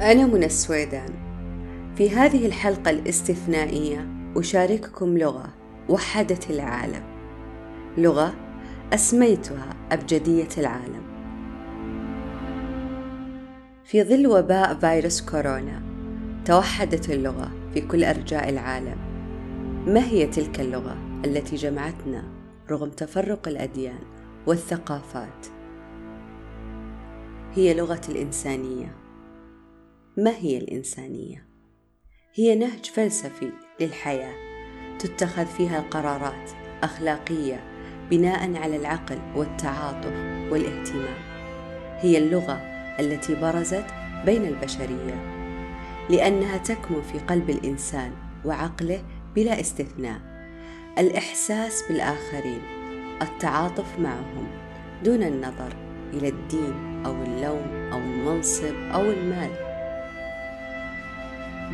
أنا من السويدان. في هذه الحلقة الاستثنائية أشارككم لغة وحدت العالم. لغة أسميتها أبجدية العالم. في ظل وباء فيروس كورونا توحدت اللغة في كل أرجاء العالم. ما هي تلك اللغة التي جمعتنا رغم تفرق الأديان والثقافات؟ هي لغة الإنسانية. ما هي الإنسانية؟ هي نهج فلسفي للحياة تتخذ فيها القرارات أخلاقية بناء على العقل والتعاطف والاهتمام. هي اللغة التي برزت بين البشرية لأنها تكمن في قلب الإنسان وعقله بلا استثناء. الإحساس بالآخرين التعاطف معهم دون النظر إلى الدين أو اللون أو المنصب أو المال.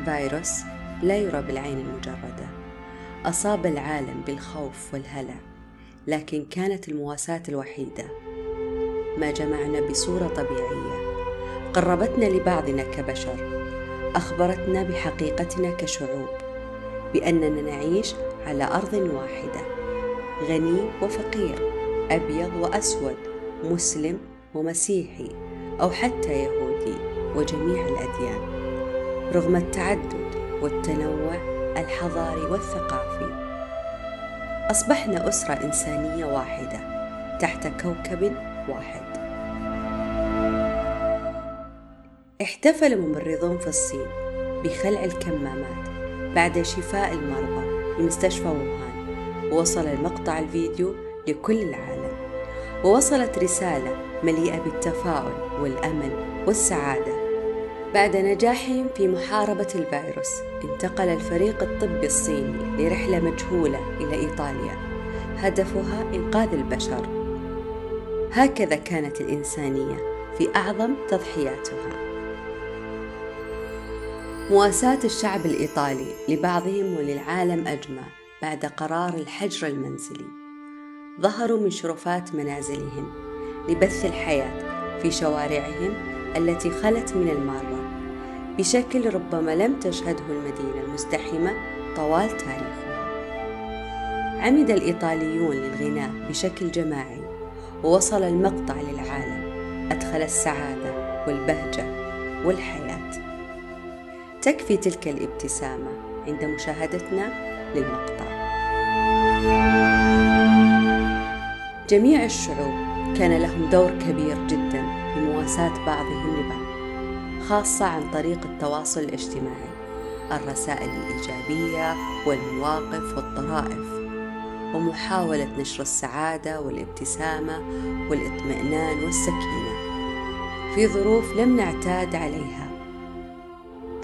فيروس لا يرى بالعين المجردة. أصاب العالم بالخوف والهلع لكن كانت المواساة الوحيدة. ما جمعنا بصورة طبيعية. قربتنا لبعضنا كبشر. أخبرتنا بحقيقتنا كشعوب. بأننا نعيش على أرض واحدة. غني وفقير أبيض وأسود مسلم ومسيحي أو حتى يهودي وجميع الأديان. رغم التعدد والتنوع الحضاري والثقافي. أصبحنا أسرة إنسانية واحدة تحت كوكب واحد. احتفل ممرضون في الصين بخلع الكمامات بعد شفاء المرضى بمستشفى ووهان. ووصل المقطع الفيديو لكل العالم. ووصلت رسالة مليئة بالتفاؤل والأمل والسعادة. بعد نجاحهم في محاربة الفيروس انتقل الفريق الطبي الصيني لرحلة مجهولة إلى إيطاليا. هدفها إنقاذ البشر. هكذا كانت الإنسانية في أعظم تضحياتها. مواساة الشعب الإيطالي لبعضهم وللعالم أجمع بعد قرار الحجر المنزلي. ظهروا من شرفات منازلهم لبث الحياة في شوارعهم التي خلت من المارة. بشكل ربما لم تشهده المدينة المزدحمة طوال تاريخها عمد الإيطاليون للغناء بشكل جماعي ووصل المقطع للعالم أدخل السعادة والبهجة والحياة. تكفي تلك الابتسامة عند مشاهدتنا للمقطع. جميع الشعوب كان لهم دور كبير جدا في مواساة بعضهم لبعض. خاصة عن طريق التواصل الاجتماعي الرسائل الإيجابية والمواقف والطرائف ومحاولة نشر السعادة والابتسامة والإطمئنان والسكينة. في ظروف لم نعتاد عليها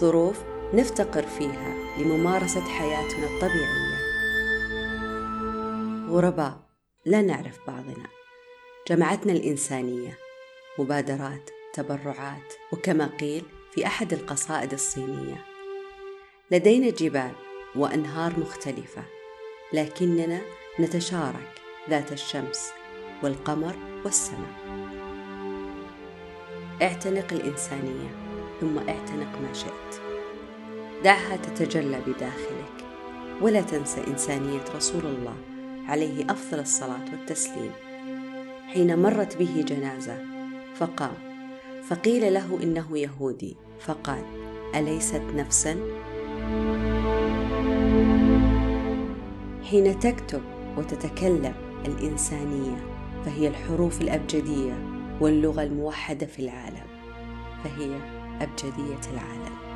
ظروف نفتقر فيها لممارسة حياتنا الطبيعية. غرباء لا نعرف بعضنا. جمعتنا الإنسانية مبادرات تبرعات وكما قيل في أحد القصائد الصينية. لدينا جبال وأنهار مختلفة لكننا نتشارك ذات الشمس والقمر والسماء. اعتنق الإنسانية ثم اعتنق ما شئت. دعها تتجلى بداخلك ولا تنسى إنسانية رسول الله عليه أفضل الصلاة والتسليم. حين مرت به جنازة فقام فقيل له إنه يهودي. فقال أليست نفسا؟ حين تكتب وتتكلم الإنسانية فهي الحروف الأبجدية واللغة الموحدة في العالم فهي أبجدية العالم.